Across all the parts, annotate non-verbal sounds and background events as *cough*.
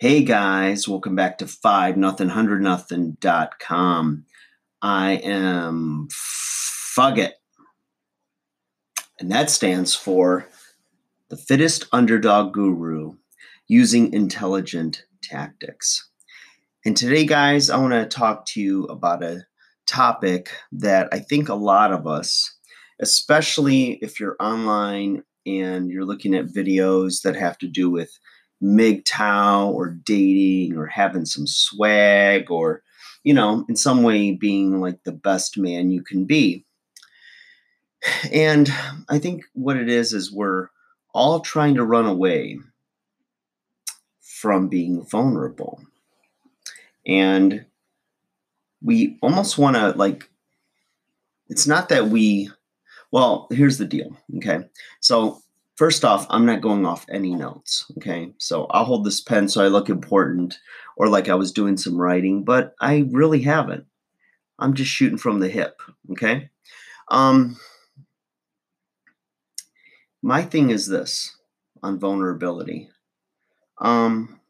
Hey guys, welcome back to five nothing hundred nothing dot com. I am Fugget, and that stands for the fittest underdog guru using intelligent tactics. And today, guys, I want to talk to you about a topic that I think a lot of us, especially if you're online and you're looking at videos that have to do with MGTOW or dating or having some swag or, you know, in some way being like the best man you can be. And I think what it is is we're all trying to run away from being vulnerable. And we almost want to like, it's not that we, well, here's the deal. Okay. So First off, I'm not going off any notes. Okay. So I'll hold this pen so I look important or like I was doing some writing, but I really haven't. I'm just shooting from the hip. Okay. Um, my thing is this on vulnerability. Um,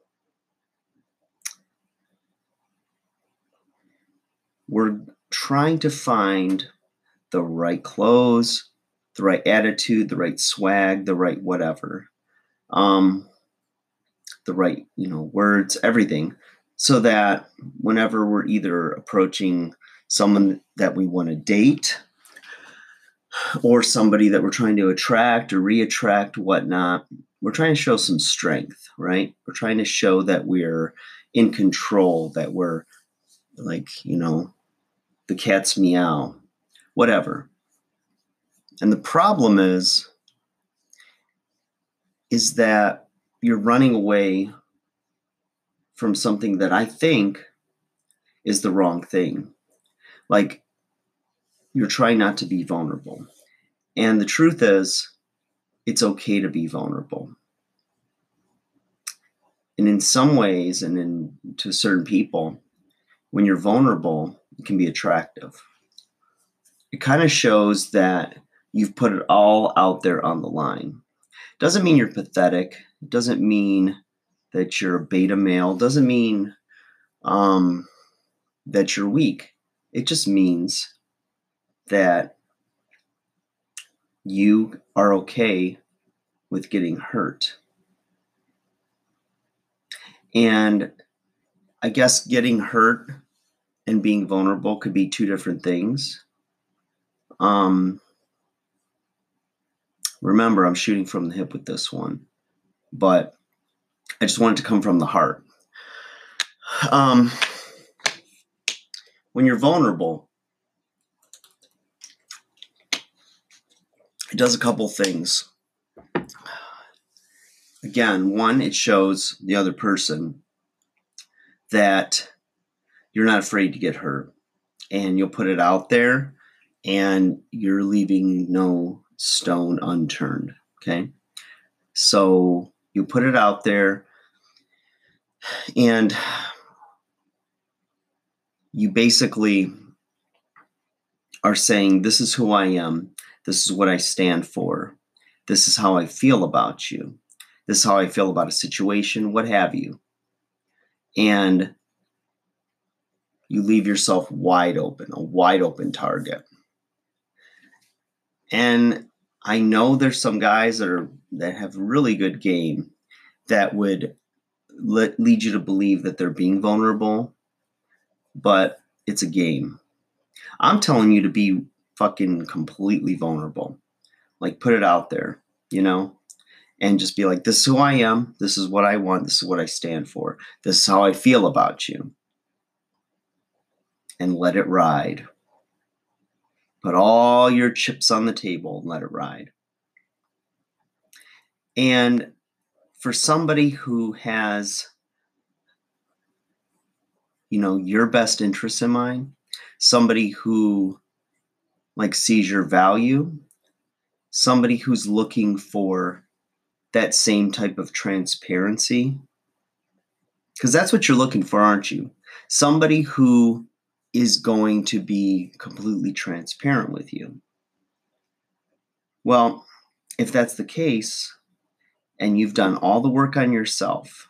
we're trying to find the right clothes, the right attitude, the right swag, the right whatever, um, the right you know words, everything, so that whenever we're either approaching someone that we want to date or somebody that we're trying to attract or re-attract, whatnot, we're trying to show some strength, right? We're trying to show that we're in control, that we're like, you know, the cat's meow, whatever. And the problem is, is that you're running away from something that I think is the wrong thing. Like you're trying not to be vulnerable. And the truth is, it's okay to be vulnerable. And in some ways, and in to certain people, when you're vulnerable, it can be attractive. It kind of shows that You've put it all out there on the line. Doesn't mean you're pathetic. Doesn't mean that you're a beta male. Doesn't mean um, that you're weak. It just means that you are okay with getting hurt. And I guess getting hurt and being vulnerable could be two different things. Um, Remember, I'm shooting from the hip with this one, but I just want it to come from the heart. Um, when you're vulnerable, it does a couple things. Again, one, it shows the other person that you're not afraid to get hurt and you'll put it out there and you're leaving no stone unturned. Okay. So you put it out there and you basically are saying, This is who I am. This is what I stand for. This is how I feel about you. This is how I feel about a situation, what have you. And you leave yourself wide open, a wide open target. And I know there's some guys that are that have really good game that would le- lead you to believe that they're being vulnerable, but it's a game. I'm telling you to be fucking completely vulnerable. Like put it out there, you know? And just be like, this is who I am. This is what I want. This is what I stand for. This is how I feel about you. And let it ride. Put all your chips on the table and let it ride. And for somebody who has, you know, your best interests in mind, somebody who like sees your value, somebody who's looking for that same type of transparency. Because that's what you're looking for, aren't you? Somebody who is going to be completely transparent with you. Well, if that's the case, and you've done all the work on yourself,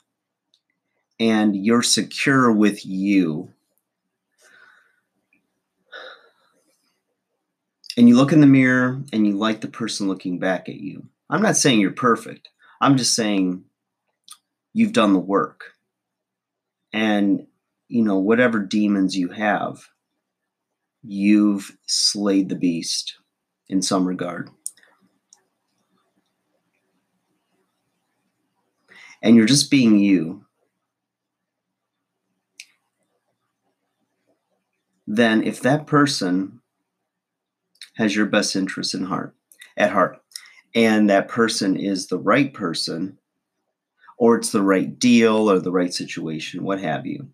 and you're secure with you, and you look in the mirror and you like the person looking back at you, I'm not saying you're perfect. I'm just saying you've done the work. And, you know, whatever demons you have, you've slayed the beast in some regard. And you're just being you. Then, if that person has your best interest in heart, at heart, and that person is the right person, or it's the right deal or the right situation, what have you,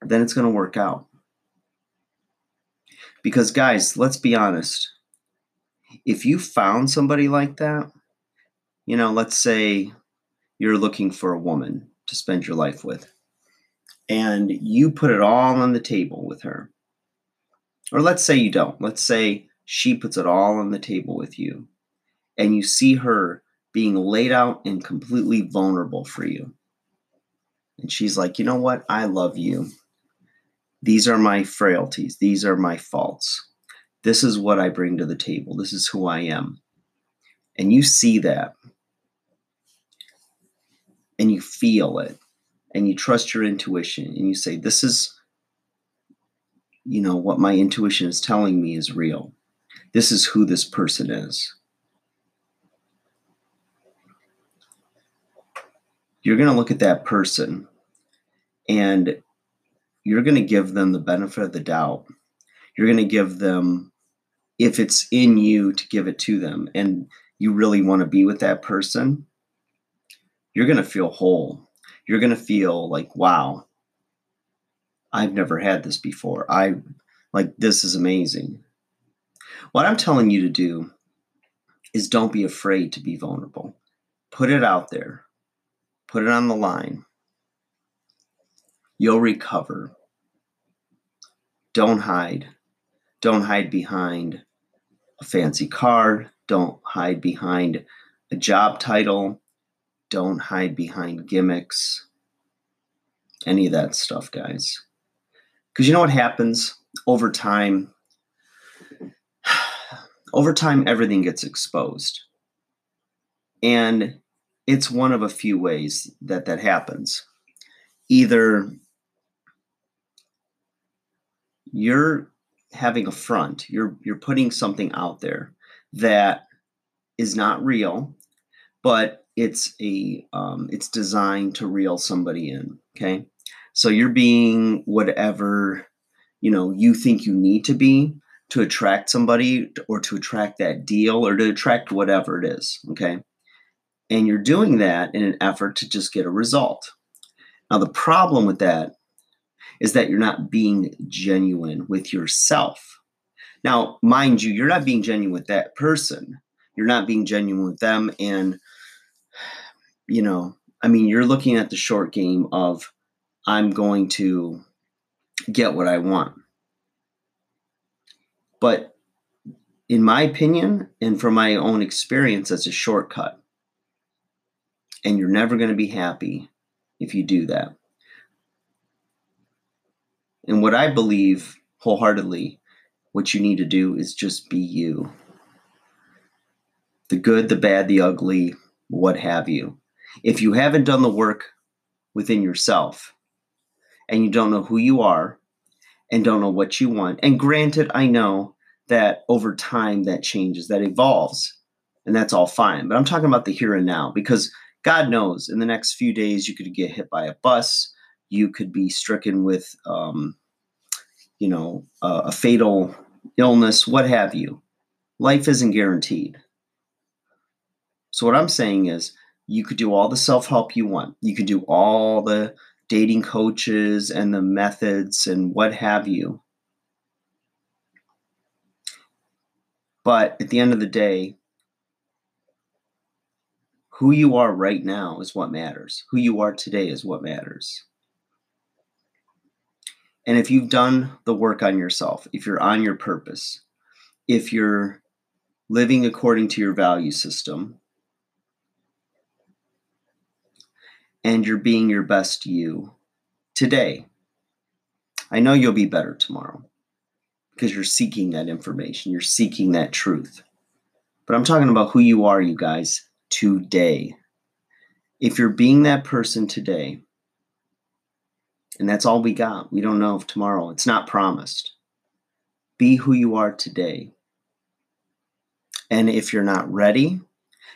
then it's going to work out. Because, guys, let's be honest. If you found somebody like that, you know, let's say you're looking for a woman to spend your life with, and you put it all on the table with her. Or let's say you don't. Let's say she puts it all on the table with you, and you see her being laid out and completely vulnerable for you. And she's like, you know what? I love you. These are my frailties. These are my faults. This is what I bring to the table. This is who I am. And you see that. And you feel it. And you trust your intuition. And you say, this is, you know, what my intuition is telling me is real. This is who this person is. You're going to look at that person and you're going to give them the benefit of the doubt. You're going to give them, if it's in you to give it to them and you really want to be with that person, you're going to feel whole. You're going to feel like, wow, I've never had this before. I like this is amazing. What I'm telling you to do is don't be afraid to be vulnerable. Put it out there. Put it on the line. You'll recover. Don't hide. Don't hide behind a fancy car. Don't hide behind a job title. Don't hide behind gimmicks. Any of that stuff, guys. Because you know what happens over time? *sighs* Over time, everything gets exposed. And it's one of a few ways that that happens. Either you're having a front you're you're putting something out there that is not real but it's a um, it's designed to reel somebody in okay? So you're being whatever you know you think you need to be to attract somebody or to attract that deal or to attract whatever it is okay? And you're doing that in an effort to just get a result. Now the problem with that is that you're not being genuine with yourself. Now, mind you, you're not being genuine with that person. You're not being genuine with them. And, you know, I mean, you're looking at the short game of, I'm going to get what I want. But in my opinion, and from my own experience, that's a shortcut. And you're never going to be happy if you do that. And what I believe wholeheartedly, what you need to do is just be you. The good, the bad, the ugly, what have you. If you haven't done the work within yourself and you don't know who you are and don't know what you want, and granted, I know that over time that changes, that evolves, and that's all fine. But I'm talking about the here and now because God knows in the next few days you could get hit by a bus, you could be stricken with, um, you know, a fatal illness, what have you. Life isn't guaranteed. So, what I'm saying is, you could do all the self help you want. You could do all the dating coaches and the methods and what have you. But at the end of the day, who you are right now is what matters. Who you are today is what matters. And if you've done the work on yourself, if you're on your purpose, if you're living according to your value system, and you're being your best you today. I know you'll be better tomorrow because you're seeking that information, you're seeking that truth. But I'm talking about who you are, you guys, today. If you're being that person today, and that's all we got, we don't know if tomorrow, it's not promised. Be who you are today. And if you're not ready,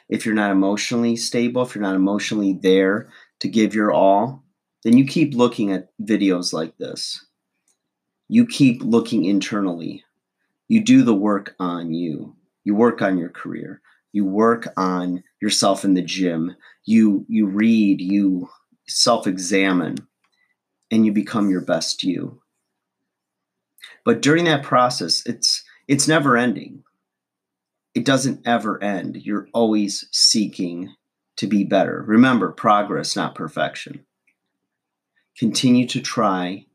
if you're not emotionally stable, if you're not emotionally there to give your all, then you keep looking at videos like this. You keep looking internally. You do the work on you. You work on your career. You work on yourself in the gym. You you read, you self-examine and you become your best you. But during that process, it's it's never ending. It doesn't ever end. You're always seeking to be better. Remember, progress, not perfection. Continue to try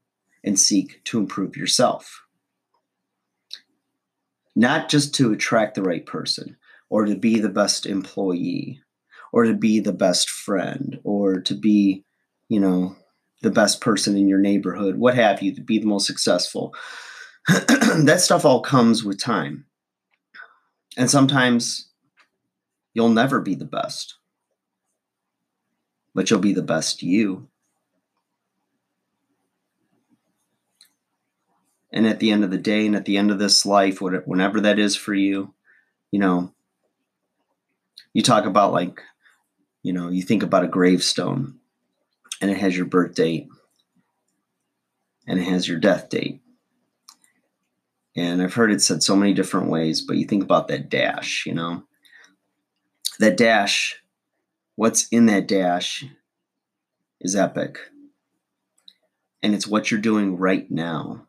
and seek to improve yourself. Not just to attract the right person or to be the best employee or to be the best friend or to be, you know, the best person in your neighborhood, what have you, to be the most successful. *clears throat* that stuff all comes with time. And sometimes you'll never be the best, but you'll be the best you. And at the end of the day, and at the end of this life, whenever that is for you, you know, you talk about like, you know, you think about a gravestone and it has your birth date and it has your death date. And I've heard it said so many different ways, but you think about that dash, you know, that dash, what's in that dash is epic. And it's what you're doing right now.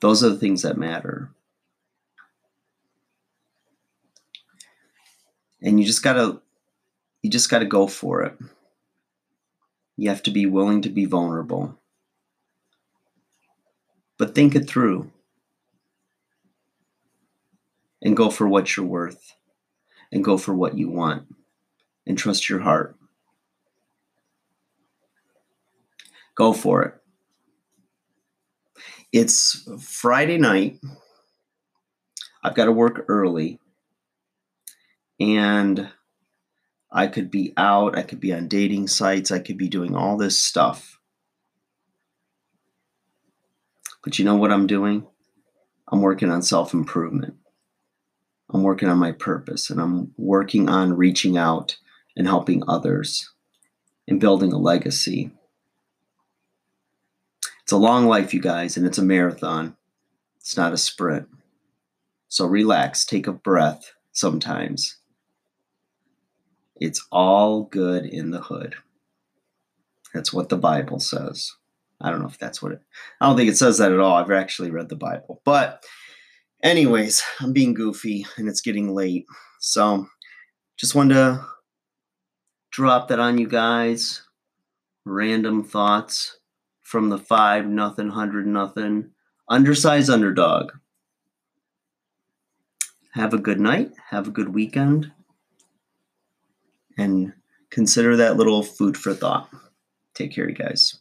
Those are the things that matter. And you just got to you just got to go for it. You have to be willing to be vulnerable. But think it through and go for what you're worth and go for what you want and trust your heart. Go for it. It's Friday night. I've got to work early. And I could be out, I could be on dating sites, I could be doing all this stuff. But you know what I'm doing? I'm working on self improvement. I'm working on my purpose and I'm working on reaching out and helping others and building a legacy. It's a long life, you guys, and it's a marathon. It's not a sprint. So relax, take a breath sometimes. It's all good in the hood. That's what the Bible says. I don't know if that's what it I don't think it says that at all. I've actually read the Bible. But anyways, I'm being goofy and it's getting late. So just wanted to drop that on you guys. Random thoughts from the five nothing hundred nothing undersized underdog. Have a good night. Have a good weekend. And consider that little food for thought. Take care, you guys.